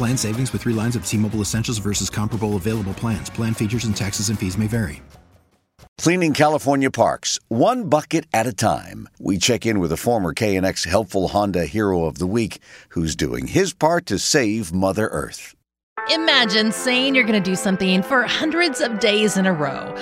Plan savings with three lines of T Mobile Essentials versus comparable available plans. Plan features and taxes and fees may vary. Cleaning California parks, one bucket at a time. We check in with a former KNX Helpful Honda Hero of the Week who's doing his part to save Mother Earth. Imagine saying you're going to do something for hundreds of days in a row.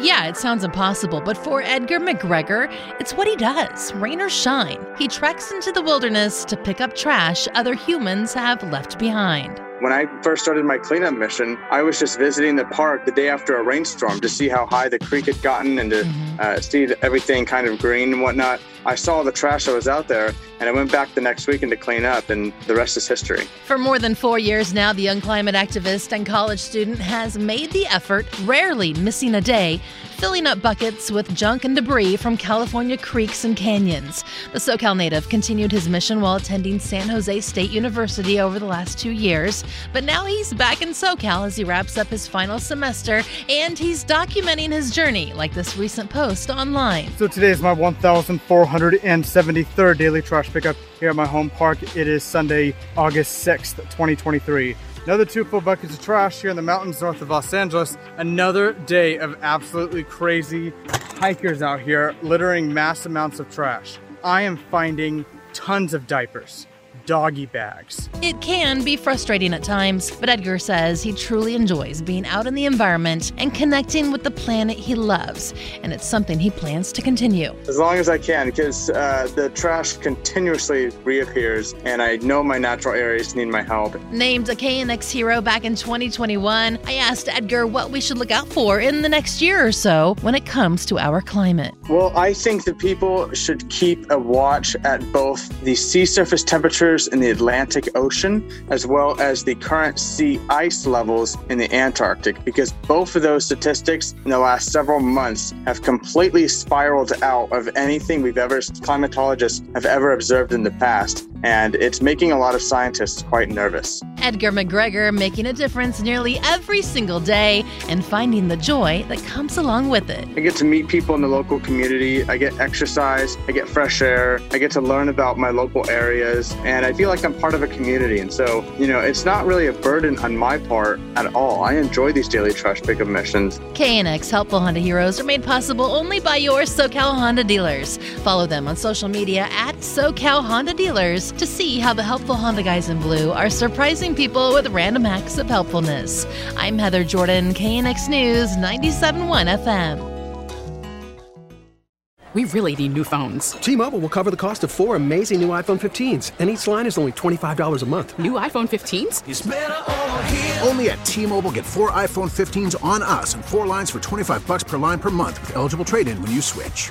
Yeah, it sounds impossible, but for Edgar McGregor, it's what he does, rain or shine. He treks into the wilderness to pick up trash other humans have left behind. When I first started my cleanup mission, I was just visiting the park the day after a rainstorm to see how high the creek had gotten and to mm-hmm. uh, see everything kind of green and whatnot. I saw the trash that was out there, and I went back the next weekend to clean up, and the rest is history. For more than four years now, the young climate activist and college student has made the effort, rarely missing a day, filling up buckets with junk and debris from California creeks and canyons. The SoCal native continued his mission while attending San Jose State University over the last two years, but now he's back in SoCal as he wraps up his final semester and he's documenting his journey, like this recent post online. So today is my 1,473rd daily trash pickup here at my home park. It is Sunday, August 6th, 2023. Another two full buckets of trash here in the mountains north of Los Angeles. Another day of absolutely crazy hikers out here littering mass amounts of trash. I am finding tons of diapers doggy bags. It can be frustrating at times, but Edgar says he truly enjoys being out in the environment and connecting with the planet he loves, and it's something he plans to continue. As long as I can, because uh, the trash continuously reappears, and I know my natural areas need my help. Named a KNX hero back in 2021, I asked Edgar what we should look out for in the next year or so when it comes to our climate. Well, I think that people should keep a watch at both the sea surface temperature temperatures in the Atlantic Ocean, as well as the current sea ice levels in the Antarctic, because both of those statistics in the last several months have completely spiraled out of anything we've ever, climatologists have ever observed in the past and it's making a lot of scientists quite nervous. Edgar McGregor making a difference nearly every single day and finding the joy that comes along with it. I get to meet people in the local community, I get exercise, I get fresh air, I get to learn about my local areas, and I feel like I'm part of a community. And so, you know, it's not really a burden on my part at all. I enjoy these daily trash pickup missions. KNX Helpful Honda Heroes are made possible only by your SoCal Honda dealers. Follow them on social media at SoCal Honda Dealers to see how the helpful Honda guys in blue are surprising people with random acts of helpfulness. I'm Heather Jordan, KNX News 97.1 FM. We really need new phones. T-Mobile will cover the cost of four amazing new iPhone 15s, and each line is only $25 a month. New iPhone 15s? Only at T-Mobile get four iPhone 15s on us and four lines for 25 bucks per line per month with eligible trade-in when you switch.